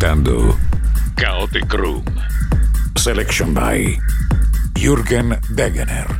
Ascoltando Kaotik Room. Selection by Jürgen Degener.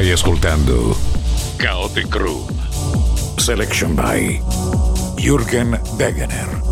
Stai ascoltando Chaotic Room. Selection by Jürgen Degener.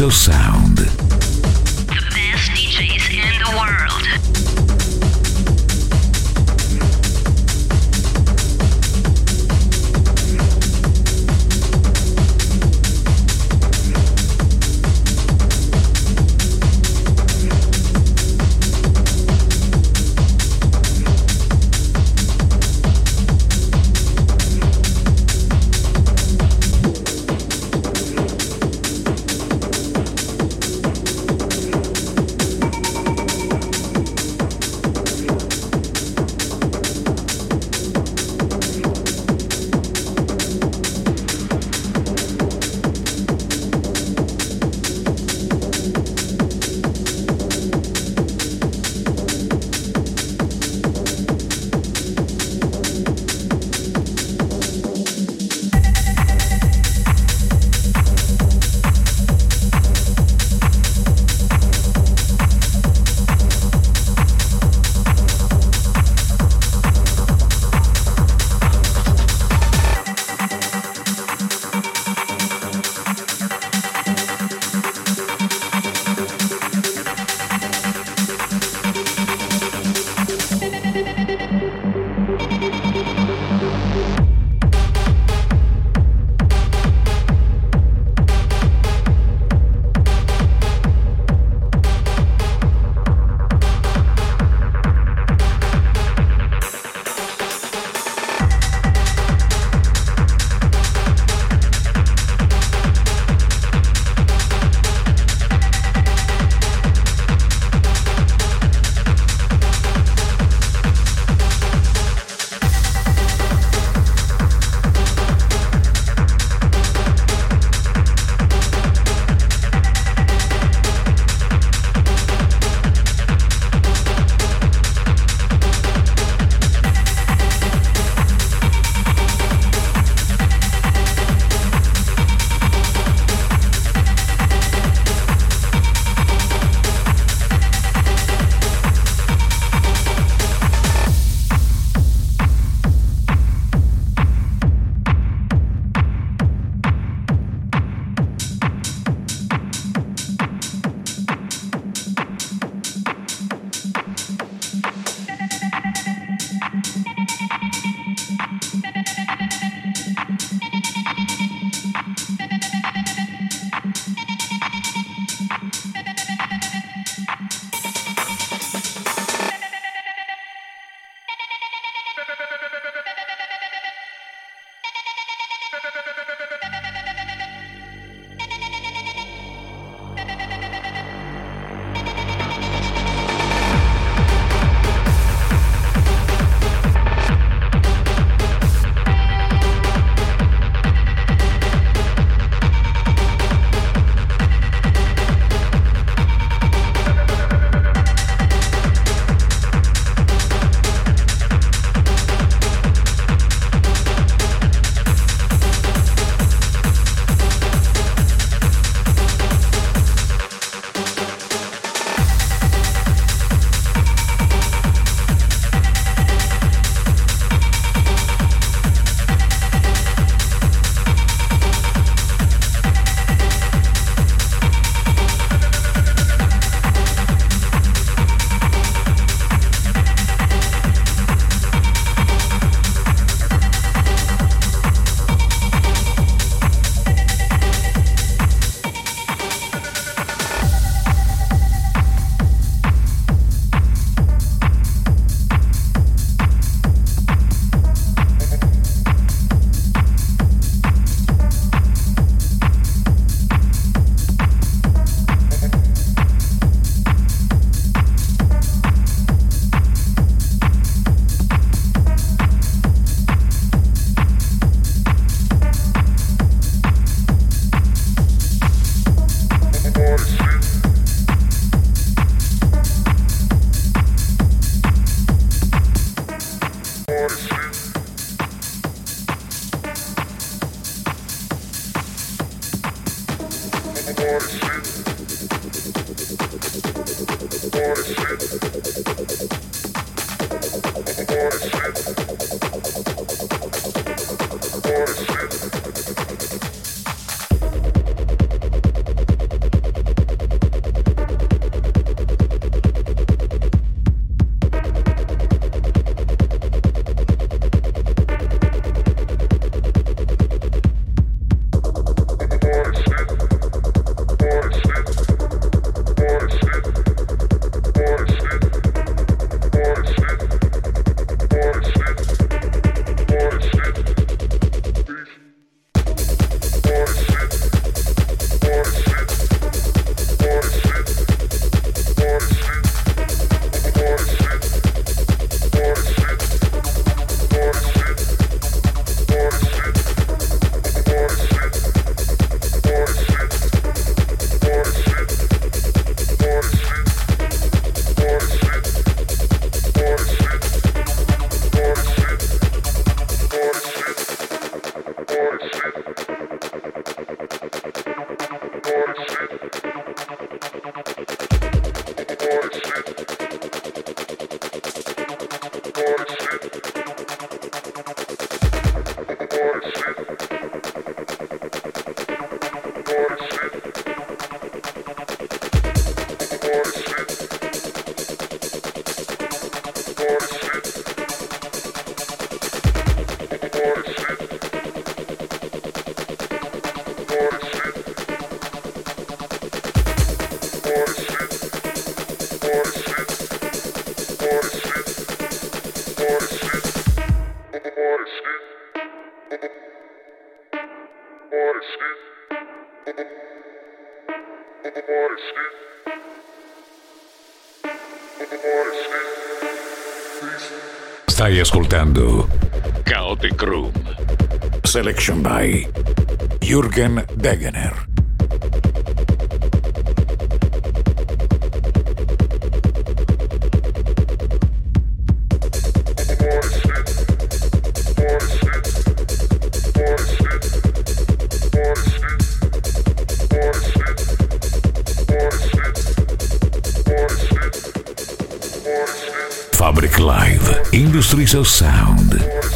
seu sound. Stai ascoltando Chaotic Room. Selection by Jürgen Degener. Industries of Sound.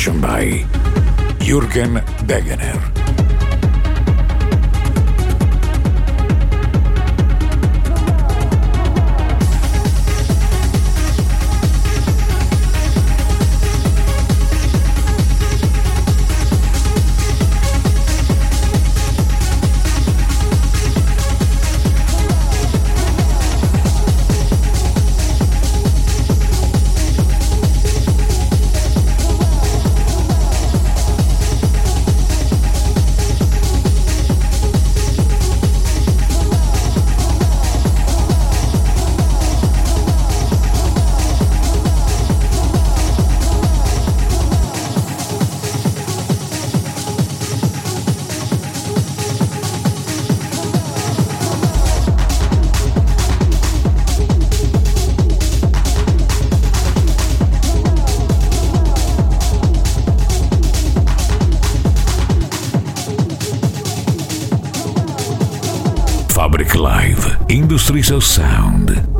Selection by Jürgen Degener. Industries of Sound.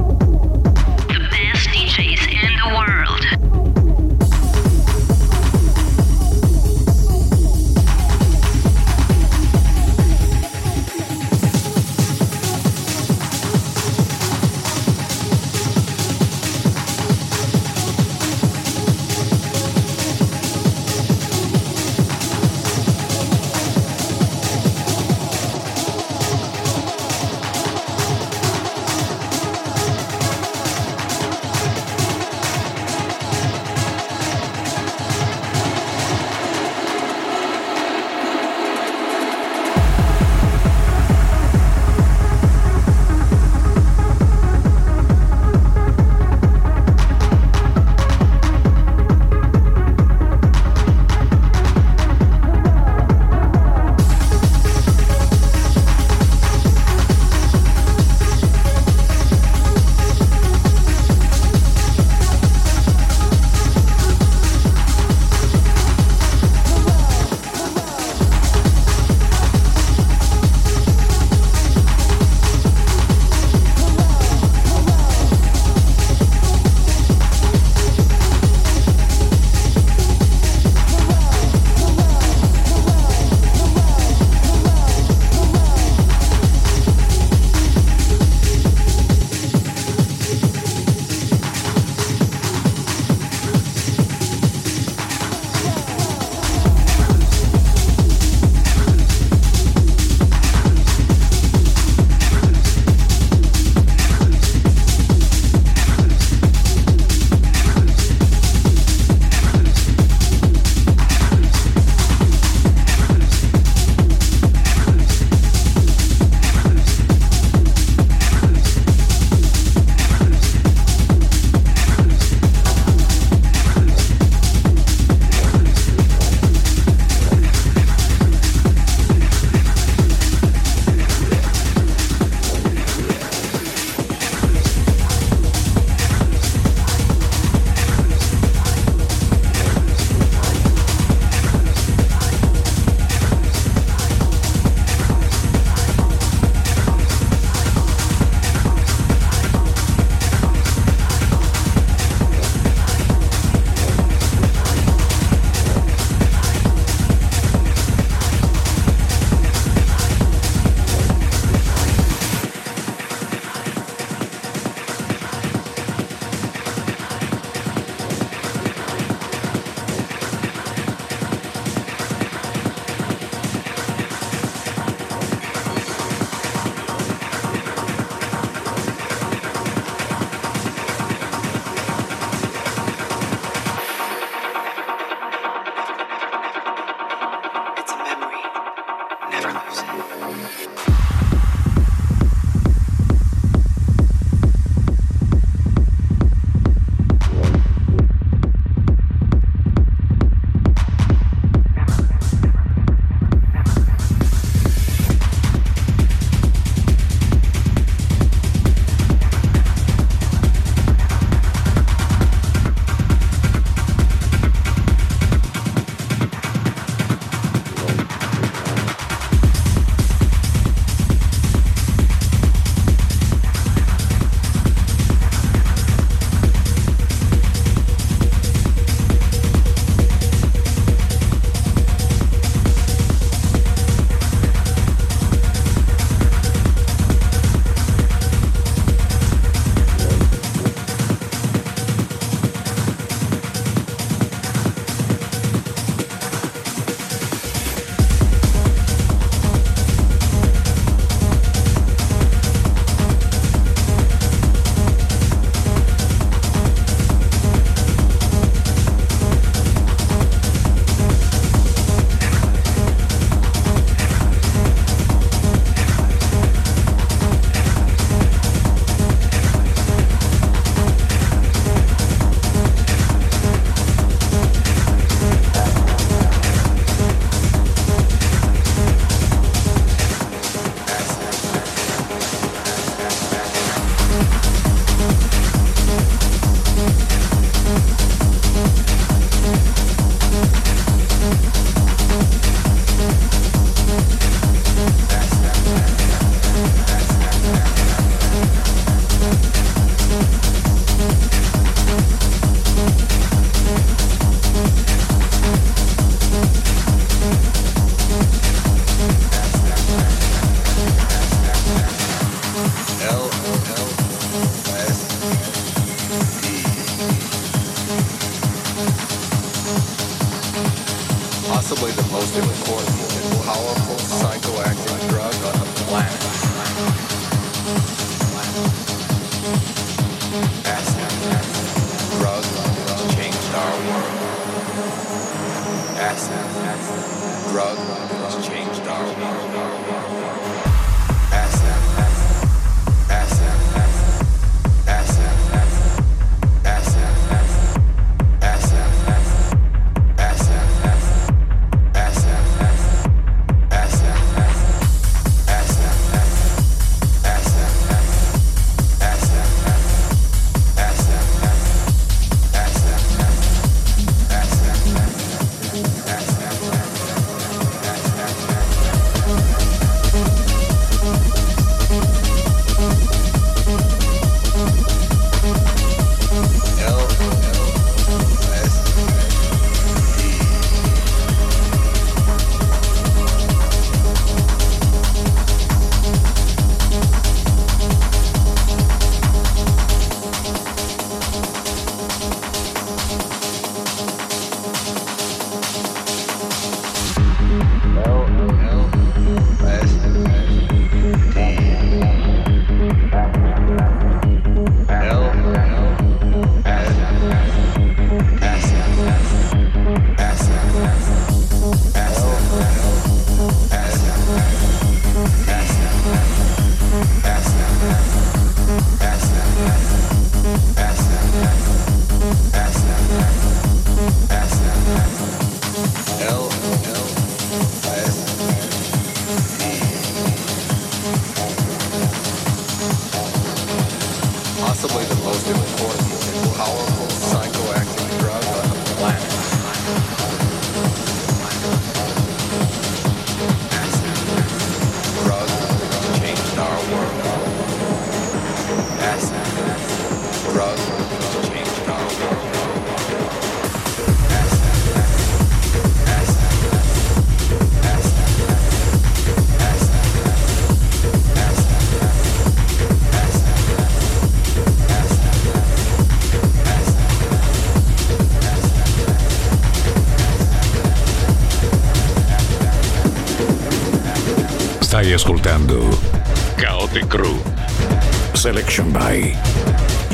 Selection by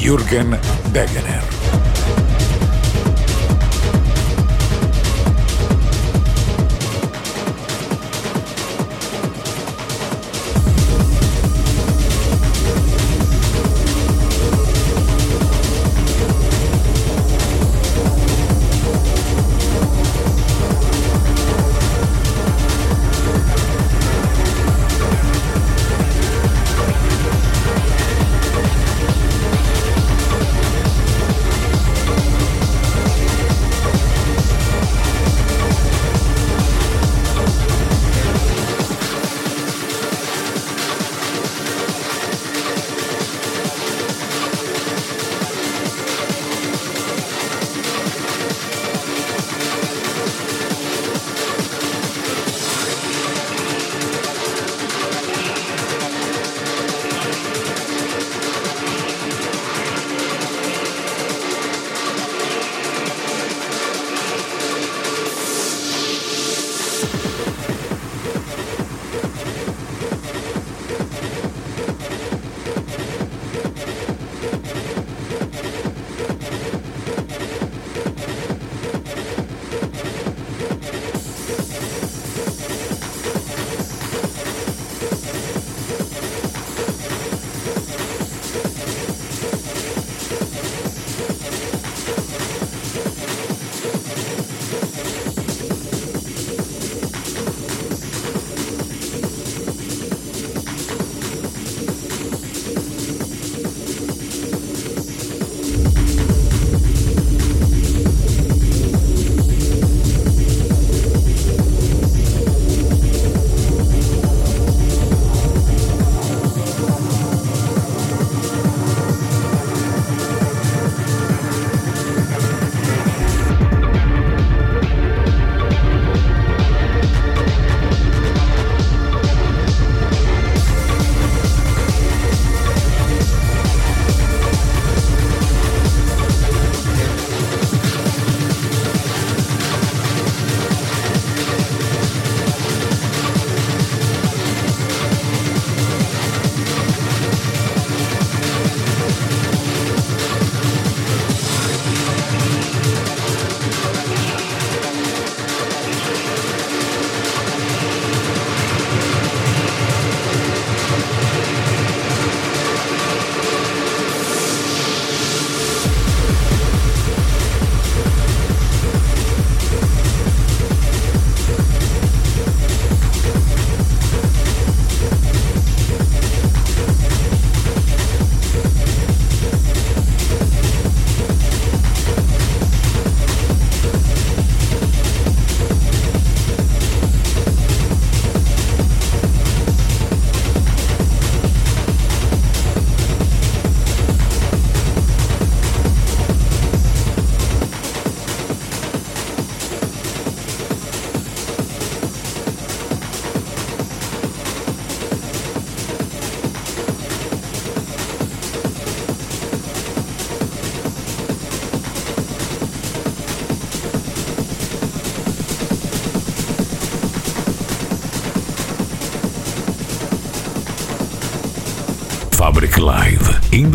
Jürgen Degener.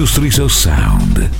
Industrial Sound.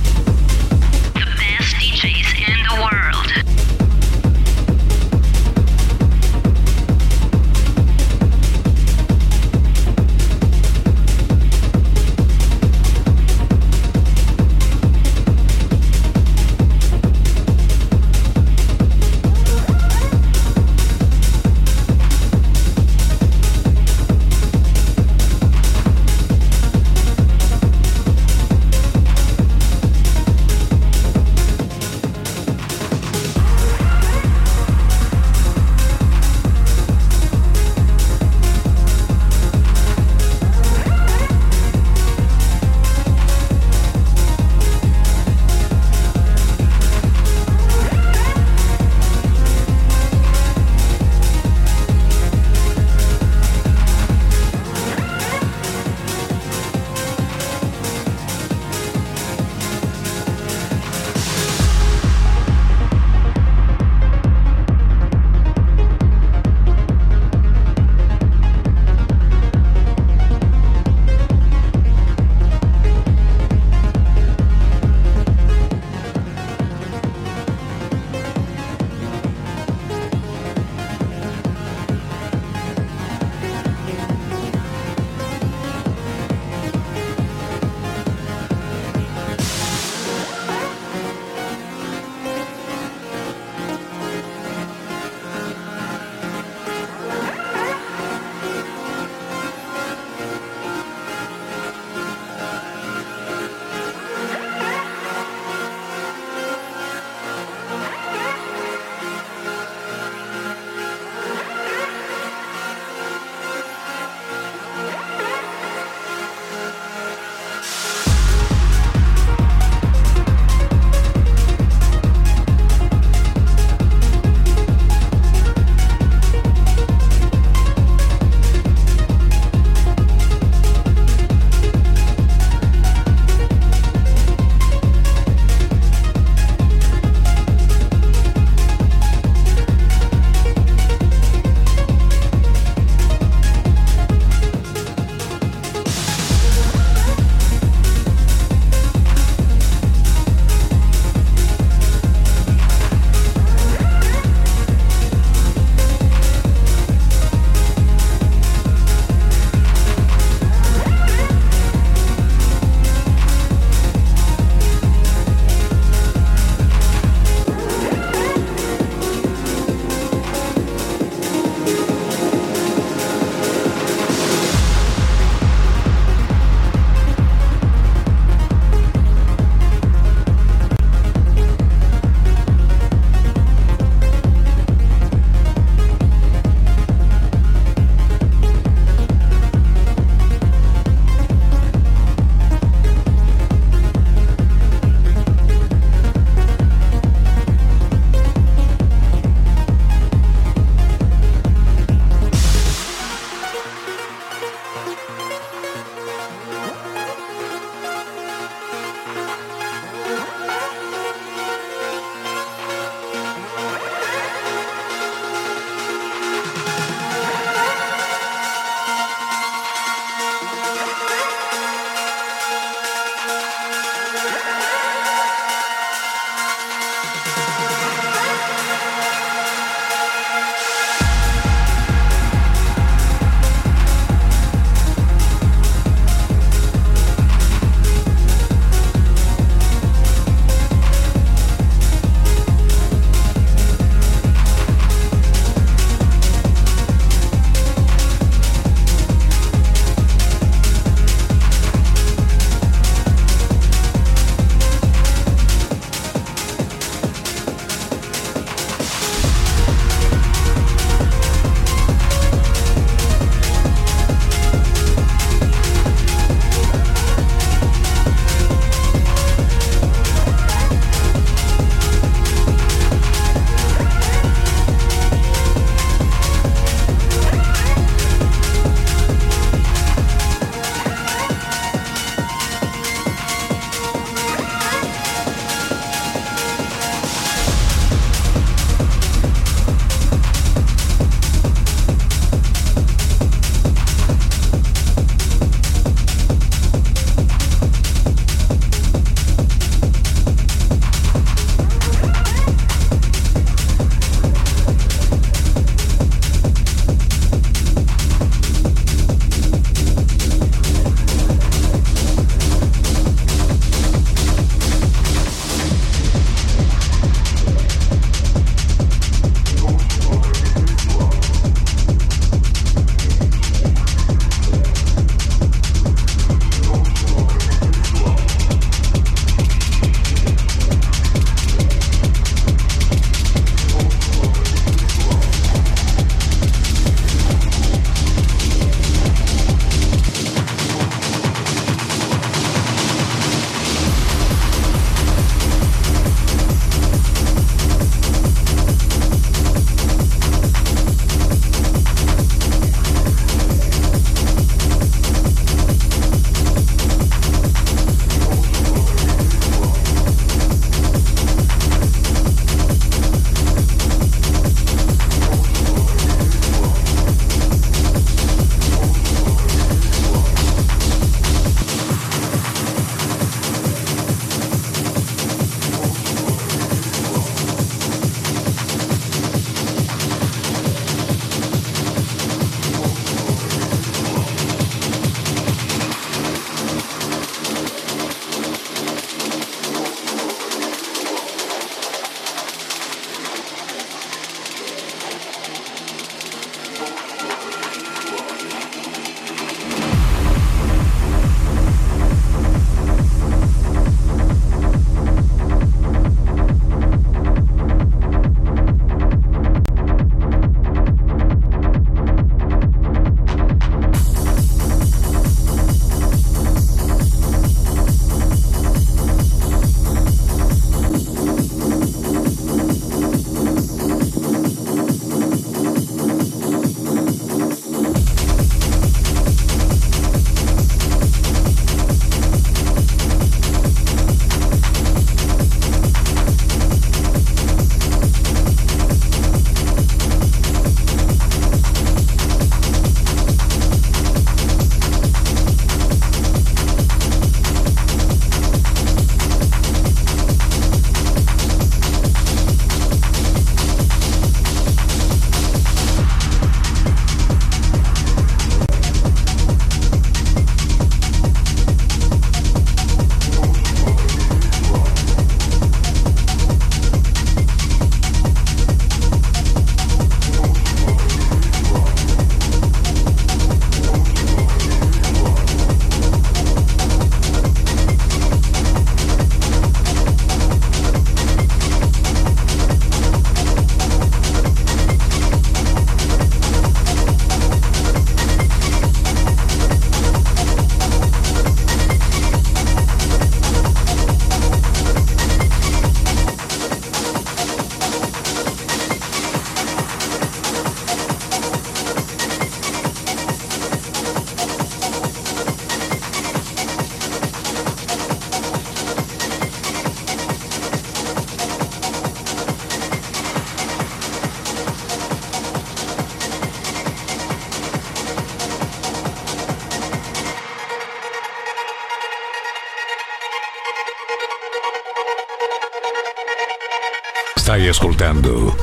Stai ascoltando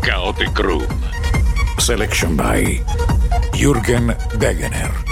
Chaotic Room. Selection by Jürgen Degener.